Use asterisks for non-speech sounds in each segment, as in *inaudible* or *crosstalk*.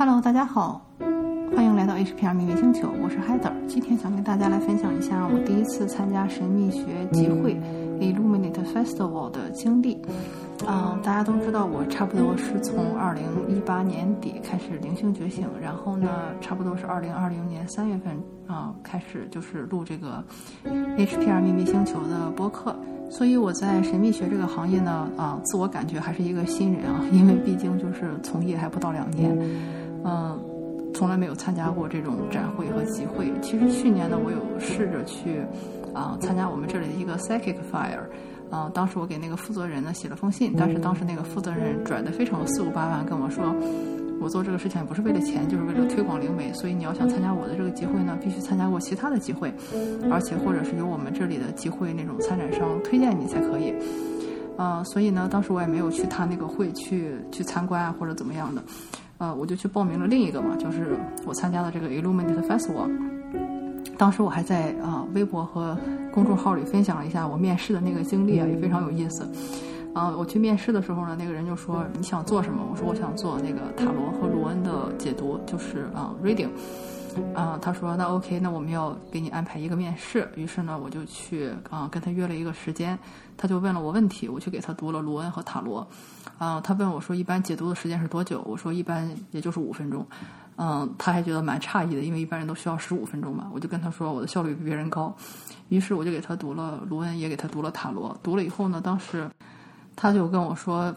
Hello，大家好，欢迎来到 HPR 秘密星球，我是 Heather。今天想跟大家来分享一下我第一次参加神秘学集会 Illuminate Festival 的经历。嗯，大家都知道我差不多是从2018年底开始灵性觉醒，然后呢，差不多是2020年3月份啊开始就是录这个 HPR 秘密星球的播客。所以我在神秘学这个行业呢，啊，自我感觉还是一个新人啊，因为毕竟就是从业还不到两年，嗯，从来没有参加过这种展会和集会。其实去年呢，我有试着去啊参加我们这里的一个 Psychic Fire，啊，当时我给那个负责人呢写了封信，但是当时那个负责人转的非常四五八万，跟我说。我做这个事情不是为了钱，就是为了推广灵媒。所以你要想参加我的这个集会呢，必须参加过其他的集会，而且或者是由我们这里的集会那种参展商推荐你才可以。呃，所以呢，当时我也没有去他那个会去去参观啊，或者怎么样的。呃，我就去报名了另一个嘛，就是我参加的这个 Illuminate Festival。当时我还在啊微博和公众号里分享了一下我面试的那个经历啊，也非常有意思。啊，我去面试的时候呢，那个人就说你想做什么？我说我想做那个塔罗和罗恩的解读，就是啊，reading。啊，他说那 OK，那我们要给你安排一个面试。于是呢，我就去啊跟他约了一个时间。他就问了我问题，我去给他读了卢恩和塔罗。啊，他问我说一般解读的时间是多久？我说一般也就是五分钟。嗯，他还觉得蛮诧异的，因为一般人都需要十五分钟嘛。我就跟他说我的效率比别人高。于是我就给他读了卢恩，也给他读了塔罗。读了以后呢，当时。他就跟我说，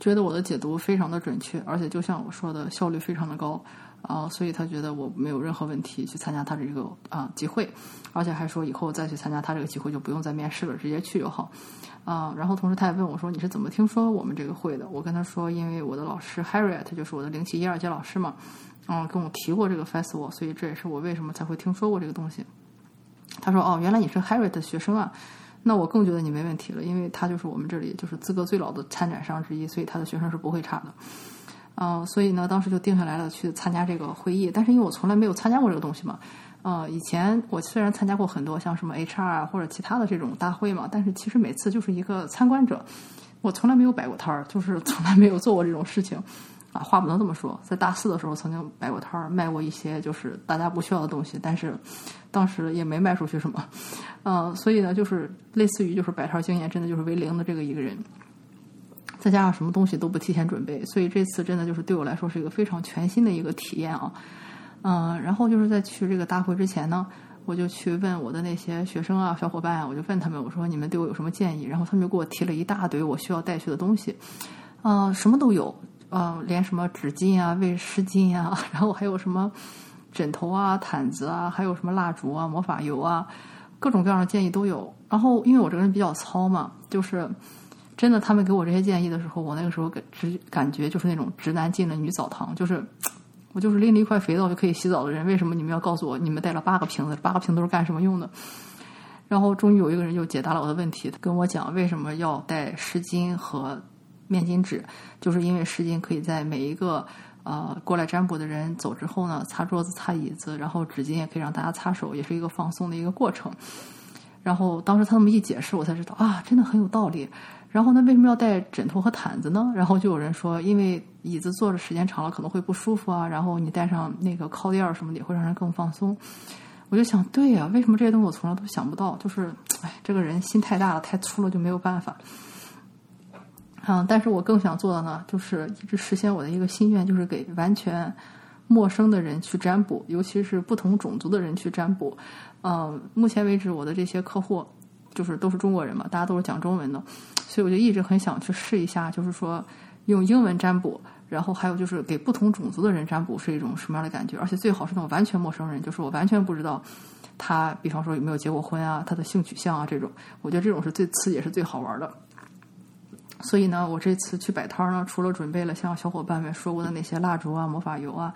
觉得我的解读非常的准确，而且就像我说的，效率非常的高啊，所以他觉得我没有任何问题去参加他的这个啊集会，而且还说以后再去参加他这个集会就不用再面试了，直接去就好啊。然后同时他也问我说，你是怎么听说我们这个会的？我跟他说，因为我的老师 Harriet 就是我的零七一二届老师嘛，嗯，跟我提过这个 festival，所以这也是我为什么才会听说过这个东西。他说，哦，原来你是 Harriet 的学生啊。那我更觉得你没问题了，因为他就是我们这里就是资格最老的参展商之一，所以他的学生是不会差的。嗯，所以呢，当时就定下来了去参加这个会议。但是因为我从来没有参加过这个东西嘛，呃，以前我虽然参加过很多像什么 HR 啊或者其他的这种大会嘛，但是其实每次就是一个参观者，我从来没有摆过摊儿，就是从来没有做过这种事情。啊，话不能这么说。在大四的时候，曾经摆过摊儿，卖过一些就是大家不需要的东西，但是当时也没卖出去什么。嗯，所以呢，就是类似于就是摆摊经验真的就是为零的这个一个人，再加上什么东西都不提前准备，所以这次真的就是对我来说是一个非常全新的一个体验啊。嗯，然后就是在去这个大会之前呢，我就去问我的那些学生啊、小伙伴啊，我就问他们，我说你们对我有什么建议？然后他们就给我提了一大堆我需要带去的东西，嗯，什么都有。嗯，连什么纸巾啊、卫湿巾啊，*laughs* 然后还有什么枕头啊、毯子啊，还有什么蜡烛啊、魔法油啊，各种各样的建议都有。然后因为我这个人比较糙嘛，就是真的，他们给我这些建议的时候，我那个时候感直感觉就是那种直男进了女澡堂，就是我就是拎了一块肥皂就可以洗澡的人，为什么你们要告诉我你们带了八个瓶子？八个瓶子都是干什么用的？然后终于有一个人就解答了我的问题，跟我讲为什么要带湿巾和。面巾纸，就是因为湿巾可以在每一个呃过来占卜的人走之后呢，擦桌子、擦椅子，然后纸巾也可以让大家擦手，也是一个放松的一个过程。然后当时他那么一解释，我才知道啊，真的很有道理。然后呢，为什么要带枕头和毯子呢？然后就有人说，因为椅子坐着时间长了可能会不舒服啊，然后你带上那个靠垫什么的也会让人更放松。我就想，对呀，为什么这些东西我从来都想不到？就是，哎，这个人心太大了，太粗了就没有办法。嗯，但是我更想做的呢，就是一直实现我的一个心愿，就是给完全陌生的人去占卜，尤其是不同种族的人去占卜。嗯，目前为止我的这些客户就是都是中国人嘛，大家都是讲中文的，所以我就一直很想去试一下，就是说用英文占卜，然后还有就是给不同种族的人占卜是一种什么样的感觉，而且最好是那种完全陌生人，就是我完全不知道他，比方说有没有结过婚啊，他的性取向啊这种，我觉得这种是最刺激，是最好玩的。所以呢，我这次去摆摊儿呢，除了准备了像小伙伴们说过的那些蜡烛啊、魔法油啊，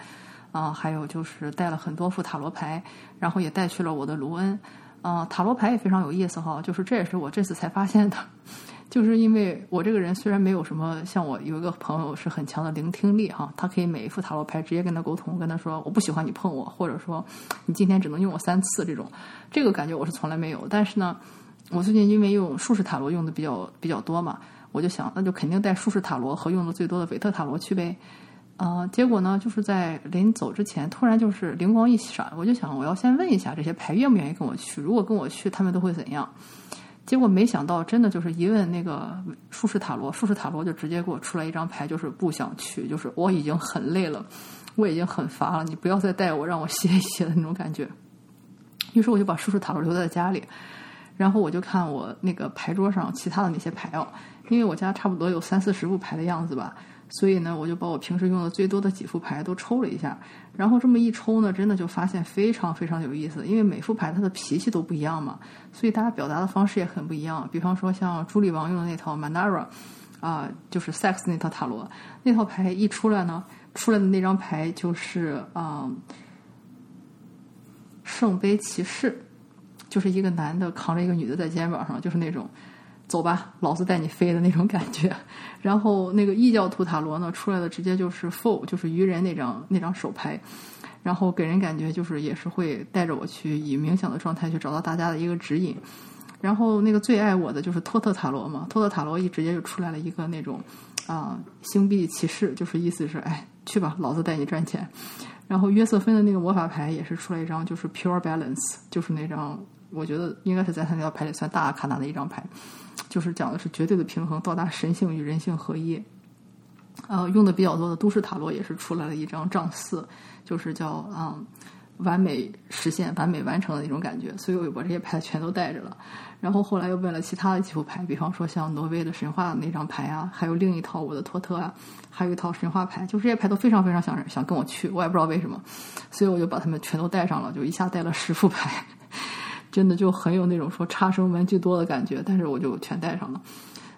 啊，还有就是带了很多副塔罗牌，然后也带去了我的卢恩，啊，塔罗牌也非常有意思哈，就是这也是我这次才发现的，*laughs* 就是因为我这个人虽然没有什么像我有一个朋友是很强的聆听力哈，他可以每一副塔罗牌直接跟他沟通，跟他说我不喜欢你碰我，或者说你今天只能用我三次这种，这个感觉我是从来没有。但是呢，我最近因为用术士塔罗用的比较比较多嘛。我就想，那就肯定带术士塔罗和用的最多的韦特塔罗去呗。呃，结果呢，就是在临走之前，突然就是灵光一闪，我就想我要先问一下这些牌愿不愿意跟我去，如果跟我去，他们都会怎样？结果没想到，真的就是一问那个术士塔罗，术士塔罗就直接给我出来一张牌，就是不想去，就是我已经很累了，我已经很乏了，你不要再带我，让我歇一歇的那种感觉。于是我就把术士塔罗留在家里，然后我就看我那个牌桌上其他的那些牌哦，因为我家差不多有三四十副牌的样子吧。所以呢，我就把我平时用的最多的几副牌都抽了一下，然后这么一抽呢，真的就发现非常非常有意思。因为每副牌它的脾气都不一样嘛，所以大家表达的方式也很不一样。比方说像朱莉王用的那套 Manara，啊，就是 Sex 那套塔罗，那套牌一出来呢，出来的那张牌就是啊，圣杯骑士，就是一个男的扛着一个女的在肩膀上，就是那种。走吧，老子带你飞的那种感觉。然后那个异教徒塔罗呢，出来的直接就是 Fool，就是愚人那张那张手牌，然后给人感觉就是也是会带着我去以冥想的状态去找到大家的一个指引。然后那个最爱我的就是托特塔罗嘛，托特塔罗一直接就出来了一个那种啊星币骑士，就是意思是哎去吧，老子带你赚钱。然后约瑟芬的那个魔法牌也是出来一张，就是 Pure Balance，就是那张我觉得应该是在他那套牌里算大阿卡纳的一张牌。就是讲的是绝对的平衡，到达神性与人性合一。呃，用的比较多的都市塔罗也是出来了一张杖四，就是叫嗯完美实现、完美完成的那种感觉。所以我把这些牌全都带着了。然后后来又问了其他的几副牌，比方说像挪威的神话那张牌啊，还有另一套我的托特啊，还有一套神话牌，就这些牌都非常非常想想跟我去，我也不知道为什么，所以我就把他们全都带上了，就一下带了十副牌。真的就很有那种说差生文具多的感觉，但是我就全带上了。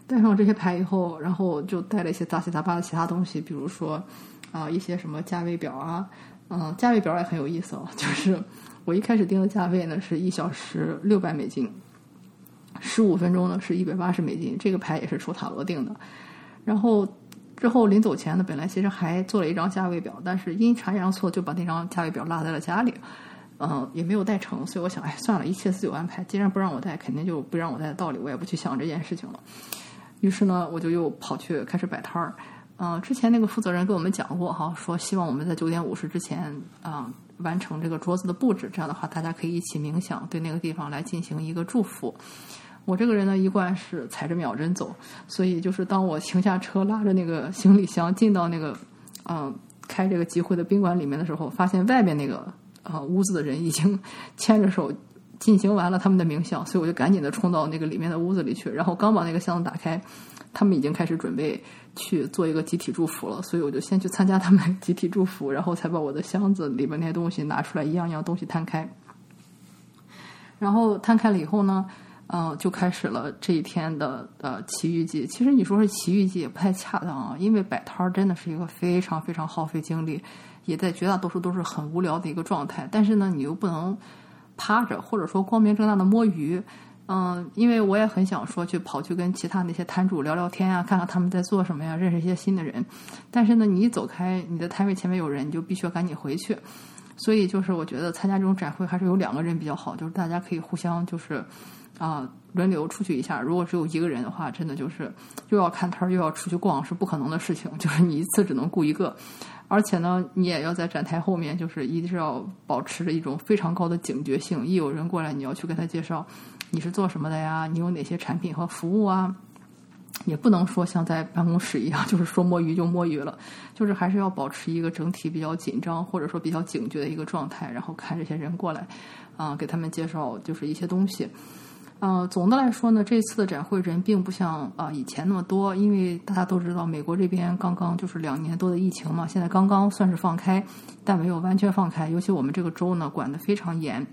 带上这些牌以后，然后就带了一些杂七杂八的其他东西，比如说啊一些什么价位表啊，嗯，价位表也很有意思哦。就是我一开始定的价位呢是一小时六百美金，十五分钟呢是一百八十美金。这个牌也是出塔罗定的。然后之后临走前呢，本来其实还做了一张价位表，但是阴差阳错就把那张价位表落在了家里。嗯，也没有带成，所以我想，哎，算了，一切自有安排。既然不让我带，肯定就不让我带的道理，我也不去想这件事情了。于是呢，我就又跑去开始摆摊儿。嗯，之前那个负责人跟我们讲过哈，说希望我们在九点五十之前啊完成这个桌子的布置，这样的话大家可以一起冥想，对那个地方来进行一个祝福。我这个人呢，一贯是踩着秒针走，所以就是当我停下车，拉着那个行李箱进到那个嗯开这个集会的宾馆里面的时候，发现外面那个。啊，屋子的人已经 *laughs* 牵着手进行完了他们的冥想，所以我就赶紧的冲到那个里面的屋子里去。然后刚把那个箱子打开，他们已经开始准备去做一个集体祝福了。所以我就先去参加他们集体祝福，然后才把我的箱子里边那些东西拿出来，一样一样东西摊开。然后摊开了以后呢，嗯，就开始了这一天的呃奇遇记。其实你说是奇遇记也不太恰当啊，因为摆摊儿真的是一个非常非常耗费精力。也在绝大多数都是很无聊的一个状态，但是呢，你又不能趴着，或者说光明正大的摸鱼，嗯，因为我也很想说去跑去跟其他那些摊主聊聊天啊，看看他们在做什么呀，认识一些新的人。但是呢，你一走开，你的摊位前面有人，你就必须要赶紧回去。所以就是我觉得参加这种展会还是有两个人比较好，就是大家可以互相就是啊轮流出去一下。如果只有一个人的话，真的就是又要看摊儿又要出去逛是不可能的事情，就是你一次只能雇一个。而且呢，你也要在展台后面，就是一直要保持着一种非常高的警觉性。一有人过来，你要去跟他介绍你是做什么的呀？你有哪些产品和服务啊？也不能说像在办公室一样，就是说摸鱼就摸鱼了，就是还是要保持一个整体比较紧张或者说比较警觉的一个状态，然后看这些人过来，啊，给他们介绍就是一些东西。呃，总的来说呢，这次的展会人并不像啊以前那么多，因为大家都知道，美国这边刚刚就是两年多的疫情嘛，现在刚刚算是放开，但没有完全放开。尤其我们这个州呢，管得非常严，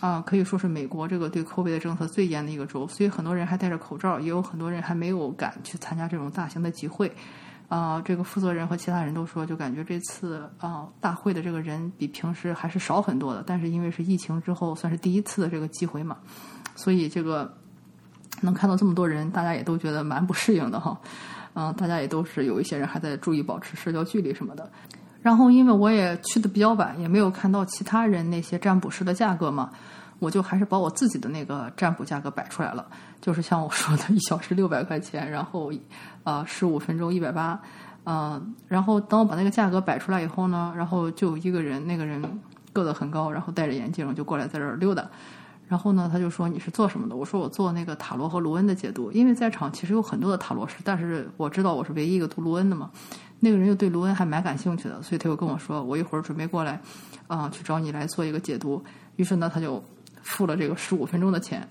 啊，可以说是美国这个对 COVID 的政策最严的一个州，所以很多人还戴着口罩，也有很多人还没有敢去参加这种大型的集会。啊，这个负责人和其他人都说，就感觉这次啊大会的这个人比平时还是少很多的，但是因为是疫情之后，算是第一次的这个机会嘛。所以这个能看到这么多人，大家也都觉得蛮不适应的哈。嗯，大家也都是有一些人还在注意保持社交距离什么的。然后因为我也去的比较晚，也没有看到其他人那些占卜师的价格嘛，我就还是把我自己的那个占卜价格摆出来了。就是像我说的，一小时六百块钱，然后呃十五分钟一百八。嗯，然后当我把那个价格摆出来以后呢，然后就一个人，那个人个子很高，然后戴着眼镜就过来在这儿溜达。然后呢，他就说你是做什么的？我说我做那个塔罗和卢恩的解读。因为在场其实有很多的塔罗师，但是我知道我是唯一一个读卢恩的嘛。那个人又对卢恩还蛮感兴趣的，所以他又跟我说，我一会儿准备过来，啊，去找你来做一个解读。于是呢，他就付了这个十五分钟的钱。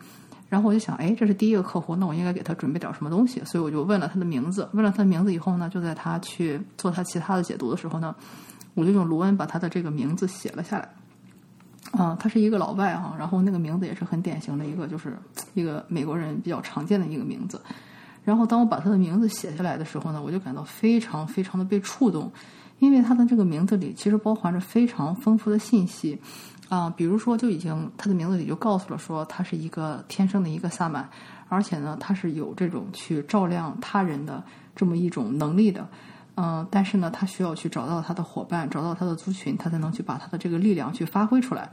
然后我就想，哎，这是第一个客户，那我应该给他准备点什么东西？所以我就问了他的名字。问了他的名字以后呢，就在他去做他其他的解读的时候呢，我就用卢恩把他的这个名字写了下来。啊，他是一个老外啊，然后那个名字也是很典型的一个，就是一个美国人比较常见的一个名字。然后当我把他的名字写下来的时候呢，我就感到非常非常的被触动，因为他的这个名字里其实包含着非常丰富的信息啊，比如说就已经他的名字里就告诉了说他是一个天生的一个萨满，而且呢他是有这种去照亮他人的这么一种能力的。嗯，但是呢，他需要去找到他的伙伴，找到他的族群，他才能去把他的这个力量去发挥出来。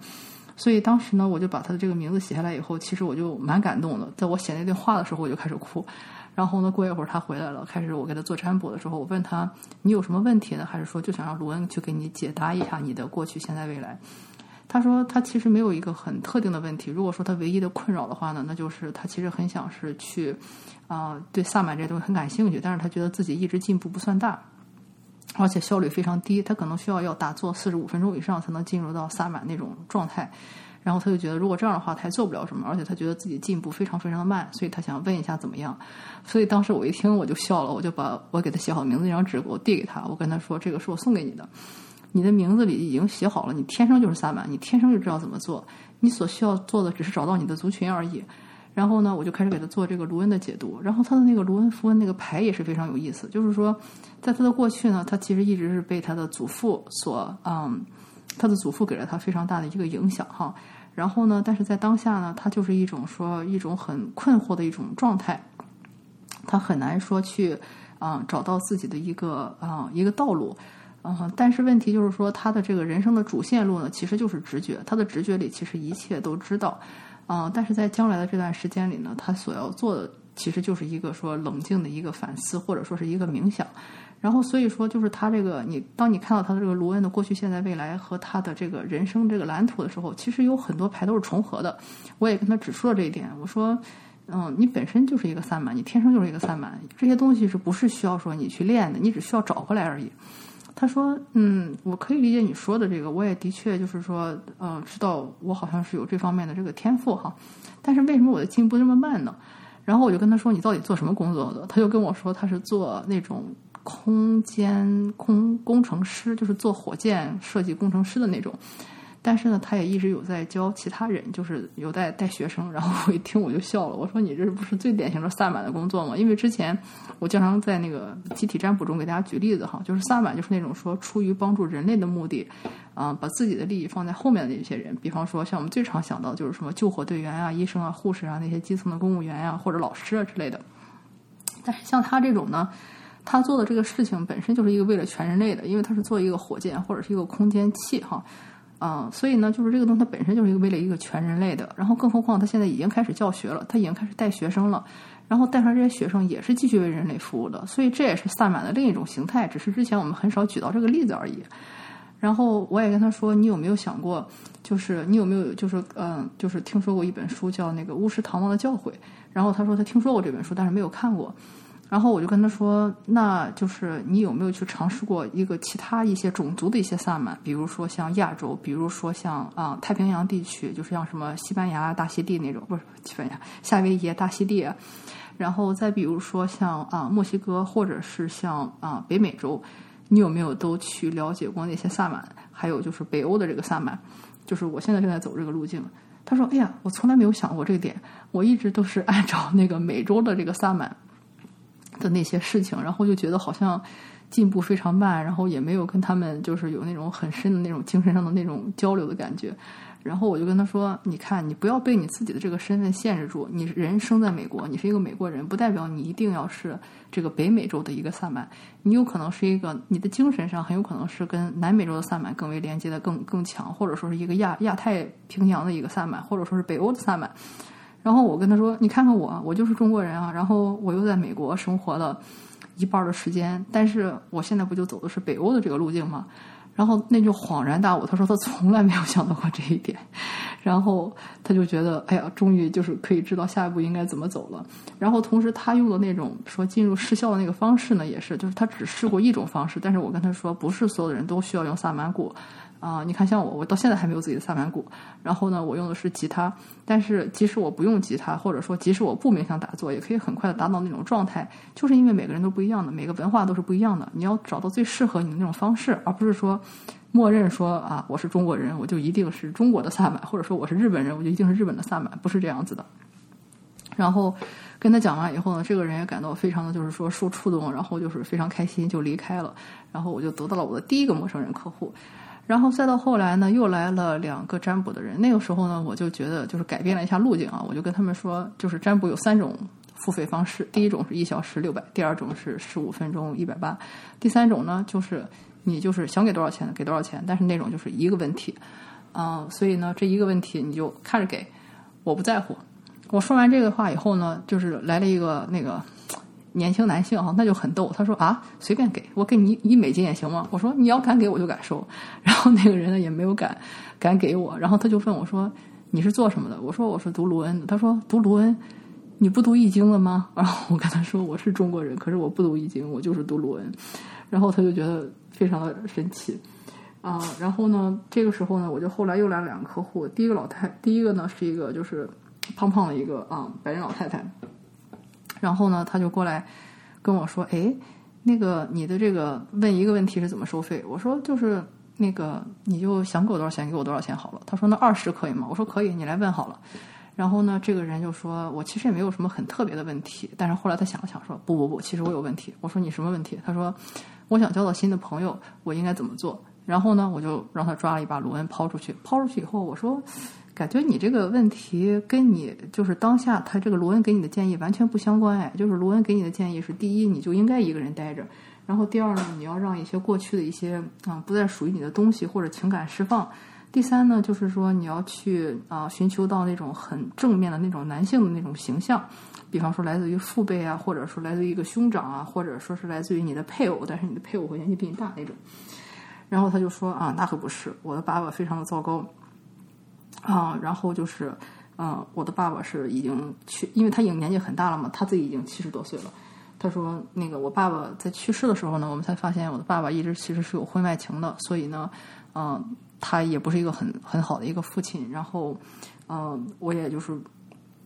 所以当时呢，我就把他的这个名字写下来以后，其实我就蛮感动的。在我写那段话的时候，我就开始哭。然后呢，过一会儿他回来了，开始我给他做占卜的时候，我问他：“你有什么问题呢？还是说就想让卢恩去给你解答一下你的过去、现在、未来？”他说：“他其实没有一个很特定的问题。如果说他唯一的困扰的话呢，那就是他其实很想是去啊，对萨满这东西很感兴趣，但是他觉得自己一直进步不算大。”而且效率非常低，他可能需要要打坐四十五分钟以上才能进入到萨满那种状态，然后他就觉得如果这样的话，他也做不了什么，而且他觉得自己进步非常非常的慢，所以他想问一下怎么样。所以当时我一听我就笑了，我就把我给他写好名字那张纸我递给他，我跟他说：“这个是我送给你的，你的名字里已经写好了，你天生就是萨满，你天生就知道怎么做，你所需要做的只是找到你的族群而已。”然后呢，我就开始给他做这个卢恩的解读。然后他的那个卢恩符文那个牌也是非常有意思，就是说，在他的过去呢，他其实一直是被他的祖父所，嗯，他的祖父给了他非常大的一个影响哈。然后呢，但是在当下呢，他就是一种说一种很困惑的一种状态，他很难说去，啊，找到自己的一个啊一个道路，嗯，但是问题就是说，他的这个人生的主线路呢，其实就是直觉，他的直觉里其实一切都知道。啊，但是在将来的这段时间里呢，他所要做的其实就是一个说冷静的一个反思，或者说是一个冥想。然后所以说，就是他这个你，当你看到他的这个卢恩的过去、现在、未来和他的这个人生这个蓝图的时候，其实有很多牌都是重合的。我也跟他指出了这一点，我说，嗯，你本身就是一个萨满，你天生就是一个萨满，这些东西是不是需要说你去练的？你只需要找回来而已。他说：“嗯，我可以理解你说的这个，我也的确就是说，呃，知道我好像是有这方面的这个天赋哈，但是为什么我的进步这么慢呢？”然后我就跟他说：“你到底做什么工作的？”他就跟我说：“他是做那种空间空工程师，就是做火箭设计工程师的那种。”但是呢，他也一直有在教其他人，就是有在带学生。然后我一听我就笑了，我说：“你这不是最典型的萨满的工作吗？”因为之前我经常在那个集体占卜中给大家举例子哈，就是萨满就是那种说出于帮助人类的目的，啊，把自己的利益放在后面的那些人。比方说，像我们最常想到就是什么救火队员啊、医生啊、护士啊那些基层的公务员啊或者老师啊之类的。但是像他这种呢，他做的这个事情本身就是一个为了全人类的，因为他是做一个火箭或者是一个空间器哈。啊，所以呢，就是这个东西它本身就是一个为了一个全人类的，然后更何况他现在已经开始教学了，他已经开始带学生了，然后带出来这些学生也是继续为人类服务的，所以这也是萨满的另一种形态，只是之前我们很少举到这个例子而已。然后我也跟他说，你有没有想过，就是你有没有就是嗯，就是听说过一本书叫那个巫师唐王的教诲？然后他说他听说过这本书，但是没有看过。然后我就跟他说，那就是你有没有去尝试过一个其他一些种族的一些萨满，比如说像亚洲，比如说像啊太平洋地区，就是像什么西班牙、大溪地那种，不是西班牙、夏威夷、大溪地，然后再比如说像啊墨西哥，或者是像啊北美洲，你有没有都去了解过那些萨满？还有就是北欧的这个萨满，就是我现在正在走这个路径。他说：“哎呀，我从来没有想过这个点，我一直都是按照那个美洲的这个萨满。”的那些事情，然后就觉得好像进步非常慢，然后也没有跟他们就是有那种很深的那种精神上的那种交流的感觉。然后我就跟他说：“你看，你不要被你自己的这个身份限制住。你人生在美国，你是一个美国人，不代表你一定要是这个北美洲的一个萨满。你有可能是一个，你的精神上很有可能是跟南美洲的萨满更为连接的更更强，或者说是一个亚亚太平洋的一个萨满，或者说是北欧的萨满。”然后我跟他说：“你看看我，我就是中国人啊。然后我又在美国生活了一半的时间，但是我现在不就走的是北欧的这个路径吗？然后那就恍然大悟，他说他从来没有想到过这一点，然后他就觉得，哎呀，终于就是可以知道下一步应该怎么走了。然后同时他用的那种说进入失效的那个方式呢，也是，就是他只试过一种方式，但是我跟他说，不是所有的人都需要用萨满鼓。啊，你看，像我，我到现在还没有自己的萨满鼓。然后呢，我用的是吉他。但是，即使我不用吉他，或者说即使我不冥想打坐，也可以很快的达到那种状态。就是因为每个人都不一样的，每个文化都是不一样的。你要找到最适合你的那种方式，而不是说默认说啊，我是中国人，我就一定是中国的萨满，或者说我是日本人，我就一定是日本的萨满，不是这样子的。然后跟他讲完以后呢，这个人也感到非常的就是说受触动，然后就是非常开心，就离开了。然后我就得到了我的第一个陌生人客户。然后再到后来呢，又来了两个占卜的人。那个时候呢，我就觉得就是改变了一下路径啊，我就跟他们说，就是占卜有三种付费方式，第一种是一小时六百，第二种是十五分钟一百八，第三种呢就是你就是想给多少钱给多少钱，但是那种就是一个问题，啊，所以呢这一个问题你就看着给，我不在乎。我说完这个话以后呢，就是来了一个那个。年轻男性哈，那就很逗。他说啊，随便给我给你一美金也行吗？我说你要敢给我就敢收。然后那个人呢也没有敢敢给我。然后他就问我说你是做什么的？我说我是读卢恩的。他说读卢恩，你不读易经了吗？*laughs* 然后我跟他说我是中国人，可是我不读易经，我就是读卢恩。然后他就觉得非常的神奇啊。然后呢，这个时候呢，我就后来又来了两个客户。第一个老太，第一个呢是一个就是胖胖的一个啊白人老太太。然后呢，他就过来跟我说：“哎，那个你的这个问一个问题是怎么收费？”我说：“就是那个你就想给我多少钱，给我多少钱好了。”他说：“那二十可以吗？”我说：“可以，你来问好了。”然后呢，这个人就说：“我其实也没有什么很特别的问题。”但是后来他想了想说：“不不不，其实我有问题。”我说：“你什么问题？”他说：“我想交到新的朋友，我应该怎么做？”然后呢，我就让他抓了一把卢恩抛出去。抛出去以后，我说。感觉你这个问题跟你就是当下他这个罗恩给你的建议完全不相关哎，就是罗恩给你的建议是：第一，你就应该一个人待着；然后第二呢，你要让一些过去的一些啊不再属于你的东西或者情感释放；第三呢，就是说你要去啊寻求到那种很正面的那种男性的那种形象，比方说来自于父辈啊，或者说来自于一个兄长啊，或者说是来自于你的配偶，但是你的配偶会年纪比你大那种。然后他就说啊，那可不是，我的爸爸非常的糟糕。啊，然后就是，嗯，我的爸爸是已经去，因为他已经年纪很大了嘛，他自己已经七十多岁了。他说，那个我爸爸在去世的时候呢，我们才发现我的爸爸一直其实是有婚外情的，所以呢，嗯，他也不是一个很很好的一个父亲。然后，嗯，我也就是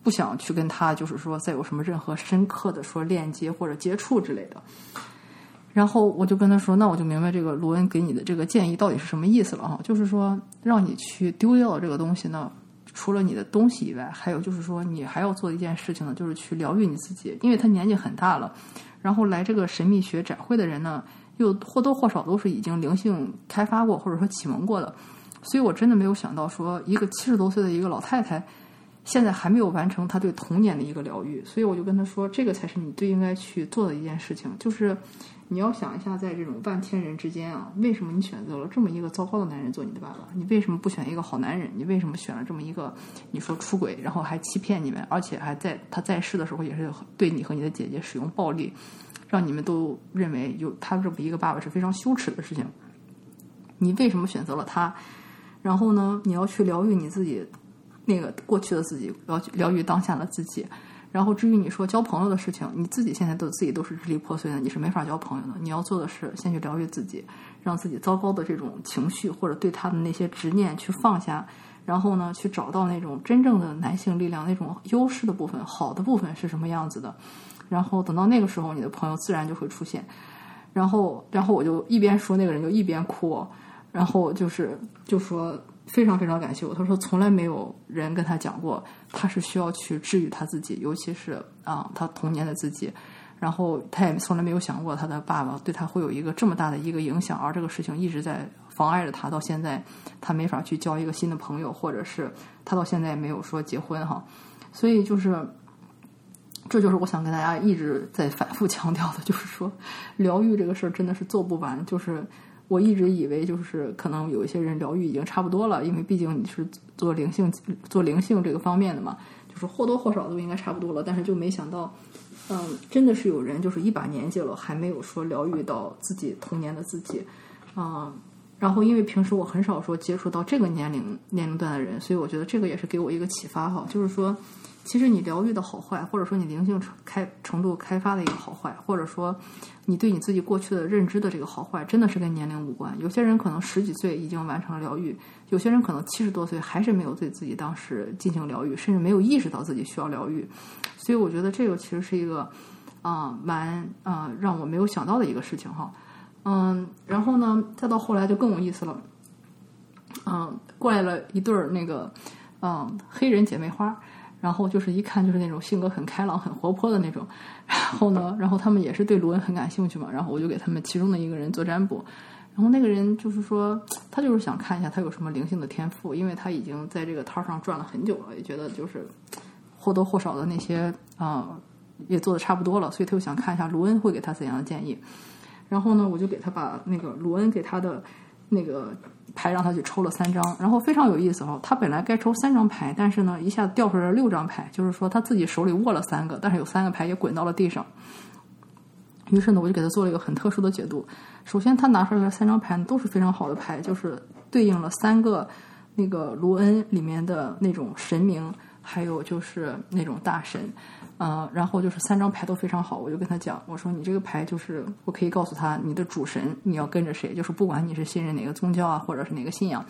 不想去跟他就是说再有什么任何深刻的说链接或者接触之类的。然后我就跟他说：“那我就明白这个罗恩给你的这个建议到底是什么意思了哈，就是说让你去丢掉这个东西呢，除了你的东西以外，还有就是说你还要做一件事情呢，就是去疗愈你自己，因为他年纪很大了。然后来这个神秘学展会的人呢，又或多或少都是已经灵性开发过或者说启蒙过的，所以我真的没有想到说一个七十多岁的一个老太太，现在还没有完成他对童年的一个疗愈，所以我就跟他说，这个才是你最应该去做的一件事情，就是。”你要想一下，在这种万千人之间啊，为什么你选择了这么一个糟糕的男人做你的爸爸？你为什么不选一个好男人？你为什么选了这么一个你说出轨，然后还欺骗你们，而且还在他在世的时候也是对你和你的姐姐使用暴力，让你们都认为有他这么一个爸爸是非常羞耻的事情？你为什么选择了他？然后呢，你要去疗愈你自己那个过去的自己，要疗愈当下的自己。然后至于你说交朋友的事情，你自己现在都自己都是支离破碎的，你是没法交朋友的。你要做的是先去疗愈自己，让自己糟糕的这种情绪或者对他的那些执念去放下，然后呢，去找到那种真正的男性力量那种优势的部分、好的部分是什么样子的。然后等到那个时候，你的朋友自然就会出现。然后，然后我就一边说，那个人就一边哭，然后就是就说。非常非常感谢我。他说从来没有人跟他讲过，他是需要去治愈他自己，尤其是啊他童年的自己。然后他也从来没有想过他的爸爸对他会有一个这么大的一个影响，而这个事情一直在妨碍着他。到现在他没法去交一个新的朋友，或者是他到现在也没有说结婚哈。所以就是，这就是我想跟大家一直在反复强调的，就是说疗愈这个事儿真的是做不完，就是。我一直以为就是可能有一些人疗愈已经差不多了，因为毕竟你是做灵性做灵性这个方面的嘛，就是或多或少都应该差不多了，但是就没想到，嗯，真的是有人就是一把年纪了还没有说疗愈到自己童年的自己，啊。然后，因为平时我很少说接触到这个年龄年龄段的人，所以我觉得这个也是给我一个启发哈。就是说，其实你疗愈的好坏，或者说你灵性开程度开发的一个好坏，或者说你对你自己过去的认知的这个好坏，真的是跟年龄无关。有些人可能十几岁已经完成了疗愈，有些人可能七十多岁还是没有对自己当时进行疗愈，甚至没有意识到自己需要疗愈。所以我觉得这个其实是一个啊蛮啊让我没有想到的一个事情哈。嗯，然后呢，再到后来就更有意思了。嗯，过来了一对儿那个，嗯，黑人姐妹花，然后就是一看就是那种性格很开朗、很活泼的那种。*laughs* 然后呢，然后他们也是对卢恩很感兴趣嘛，然后我就给他们其中的一个人做占卜。然后那个人就是说，他就是想看一下他有什么灵性的天赋，因为他已经在这个摊儿上转了很久了，也觉得就是或多或少的那些啊也做的差不多了，所以他就想看一下卢恩会给他怎样的建议。然后呢，我就给他把那个罗恩给他的那个牌让他去抽了三张，然后非常有意思哈。他本来该抽三张牌，但是呢，一下子掉出来六张牌，就是说他自己手里握了三个，但是有三个牌也滚到了地上。于是呢，我就给他做了一个很特殊的解读。首先，他拿出来的三张牌都是非常好的牌，就是对应了三个那个卢恩里面的那种神明，还有就是那种大神。嗯，然后就是三张牌都非常好，我就跟他讲，我说你这个牌就是我可以告诉他你的主神你要跟着谁，就是不管你是信任哪个宗教啊，或者是哪个信仰，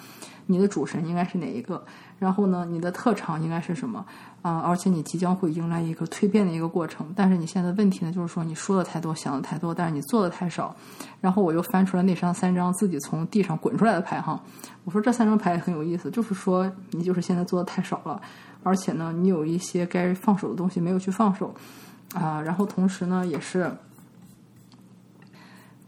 你的主神应该是哪一个。然后呢，你的特长应该是什么啊？而且你即将会迎来一个蜕变的一个过程。但是你现在问题呢，就是说你说的太多，想的太多，但是你做的太少。然后我又翻出来那张三张自己从地上滚出来的牌哈，我说这三张牌也很有意思，就是说你就是现在做的太少了。而且呢，你有一些该放手的东西没有去放手，啊，然后同时呢，也是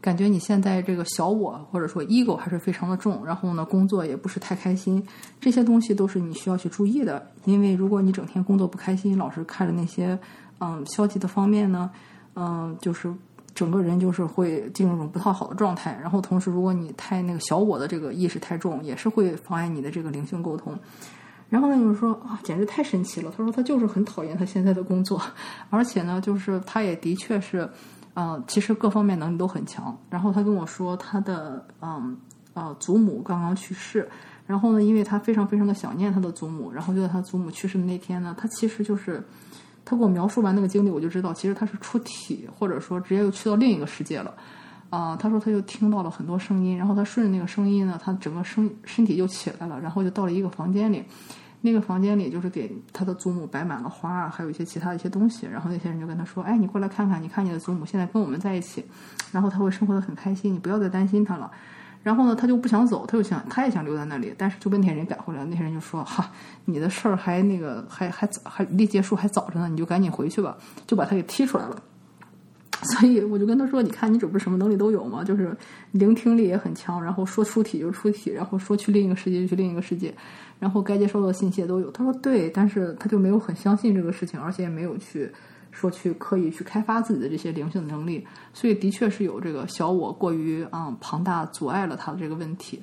感觉你现在这个小我或者说 ego 还是非常的重，然后呢，工作也不是太开心，这些东西都是你需要去注意的。因为如果你整天工作不开心，老是看着那些嗯消极的方面呢，嗯，就是整个人就是会进入一种不太好的状态。然后同时，如果你太那个小我的这个意识太重，也是会妨碍你的这个灵性沟通。然后呢，就是说啊，简直太神奇了。他说他就是很讨厌他现在的工作，而且呢，就是他也的确是，呃，其实各方面能力都很强。然后他跟我说，他的嗯呃祖母刚刚去世，然后呢，因为他非常非常的想念他的祖母，然后就在他祖母去世的那天呢，他其实就是他给我描述完那个经历，我就知道其实他是出体，或者说直接又去到另一个世界了。啊，他说他就听到了很多声音，然后他顺着那个声音呢，他整个身身体就起来了，然后就到了一个房间里，那个房间里就是给他的祖母摆满了花，还有一些其他的一些东西，然后那些人就跟他说，哎，你过来看看，你看你的祖母现在跟我们在一起，然后他会生活的很开心，你不要再担心他了。然后呢，他就不想走，他就想他也想留在那里，但是就被那些人赶回来了，那些人就说，哈，你的事儿还那个还还还离结束还早着呢，你就赶紧回去吧，就把他给踢出来了。*laughs* 所以我就跟他说：“你看，你这不是什么能力都有吗？就是聆听力也很强，然后说出体就出体，然后说去另一个世界就去另一个世界，然后该接收到信息都有。”他说：“对，但是他就没有很相信这个事情，而且也没有去说去刻意去开发自己的这些灵性能力。所以的确是有这个小我过于啊庞大，阻碍了他的这个问题。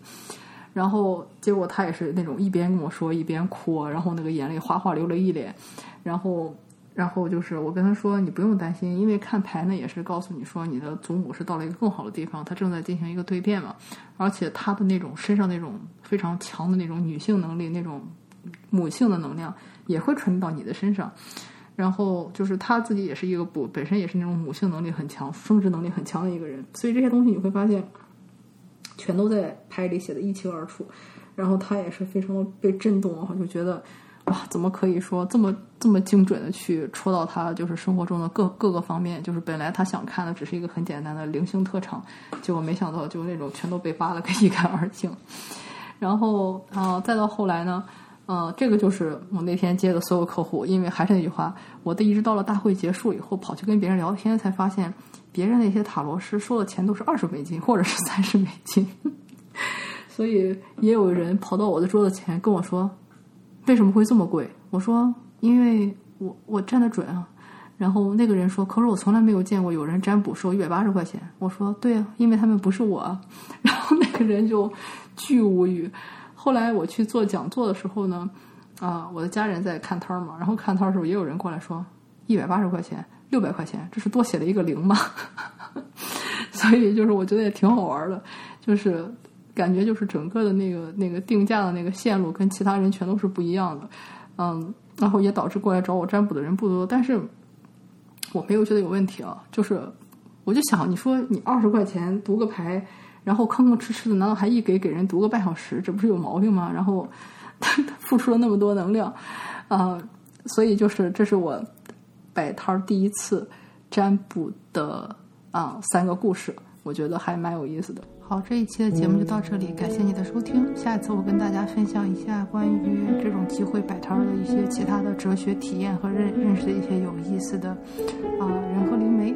然后结果他也是那种一边跟我说一边哭，然后那个眼泪哗哗流了一脸，然后。”然后就是我跟他说，你不用担心，因为看牌呢也是告诉你说，你的祖母是到了一个更好的地方，她正在进行一个蜕变嘛，而且她的那种身上那种非常强的那种女性能力，那种母性的能量也会传递到你的身上。然后就是他自己也是一个不本身也是那种母性能力很强、生殖能力很强的一个人，所以这些东西你会发现，全都在牌里写的一清二楚。然后他也是非常的被震动，然后就觉得。哇，怎么可以说这么这么精准的去戳到他就是生活中的各各个方面？就是本来他想看的只是一个很简单的零星特长，结果没想到就那种全都被扒了个一干二净。然后啊，再到后来呢，呃，这个就是我那天接的所有客户，因为还是那句话，我的一直到了大会结束以后，跑去跟别人聊天，才发现别人那些塔罗师收的钱都是二十美金或者是三十美金，*laughs* 所以也有人跑到我的桌子前跟我说。为什么会这么贵？我说，因为我我占的准啊。然后那个人说，可是我从来没有见过有人占卜收一百八十块钱。我说，对啊，因为他们不是我。*laughs* 然后那个人就巨无语。后来我去做讲座的时候呢，啊，我的家人在看摊儿嘛，然后看摊儿的时候也有人过来说一百八十块钱、六百块钱，这是多写了一个零吗？*laughs* 所以就是我觉得也挺好玩的，就是感觉就是整个的那个那个定价的那个线路跟其他人全都是不一样的，嗯，然后也导致过来找我占卜的人不多，但是我没有觉得有问题啊，就是我就想你说你二十块钱读个牌。然后吭吭哧哧的，难道还一给给人读个半小时？这不是有毛病吗？然后他付出了那么多能量，啊，所以就是这是我摆摊第一次占卜的啊三个故事，我觉得还蛮有意思的。好，这一期的节目就到这里，感谢你的收听。下一次我跟大家分享一下关于这种机会摆摊的一些其他的哲学体验和认认识的一些有意思的啊人和灵媒。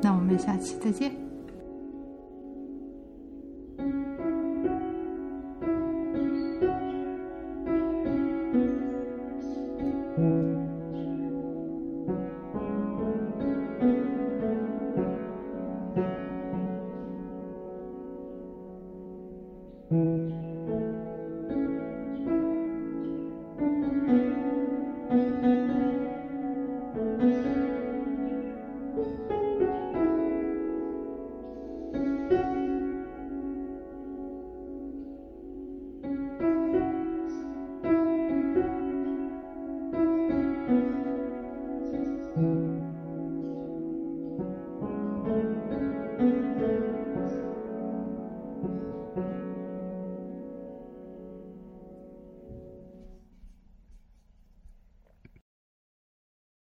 那我们下期再见。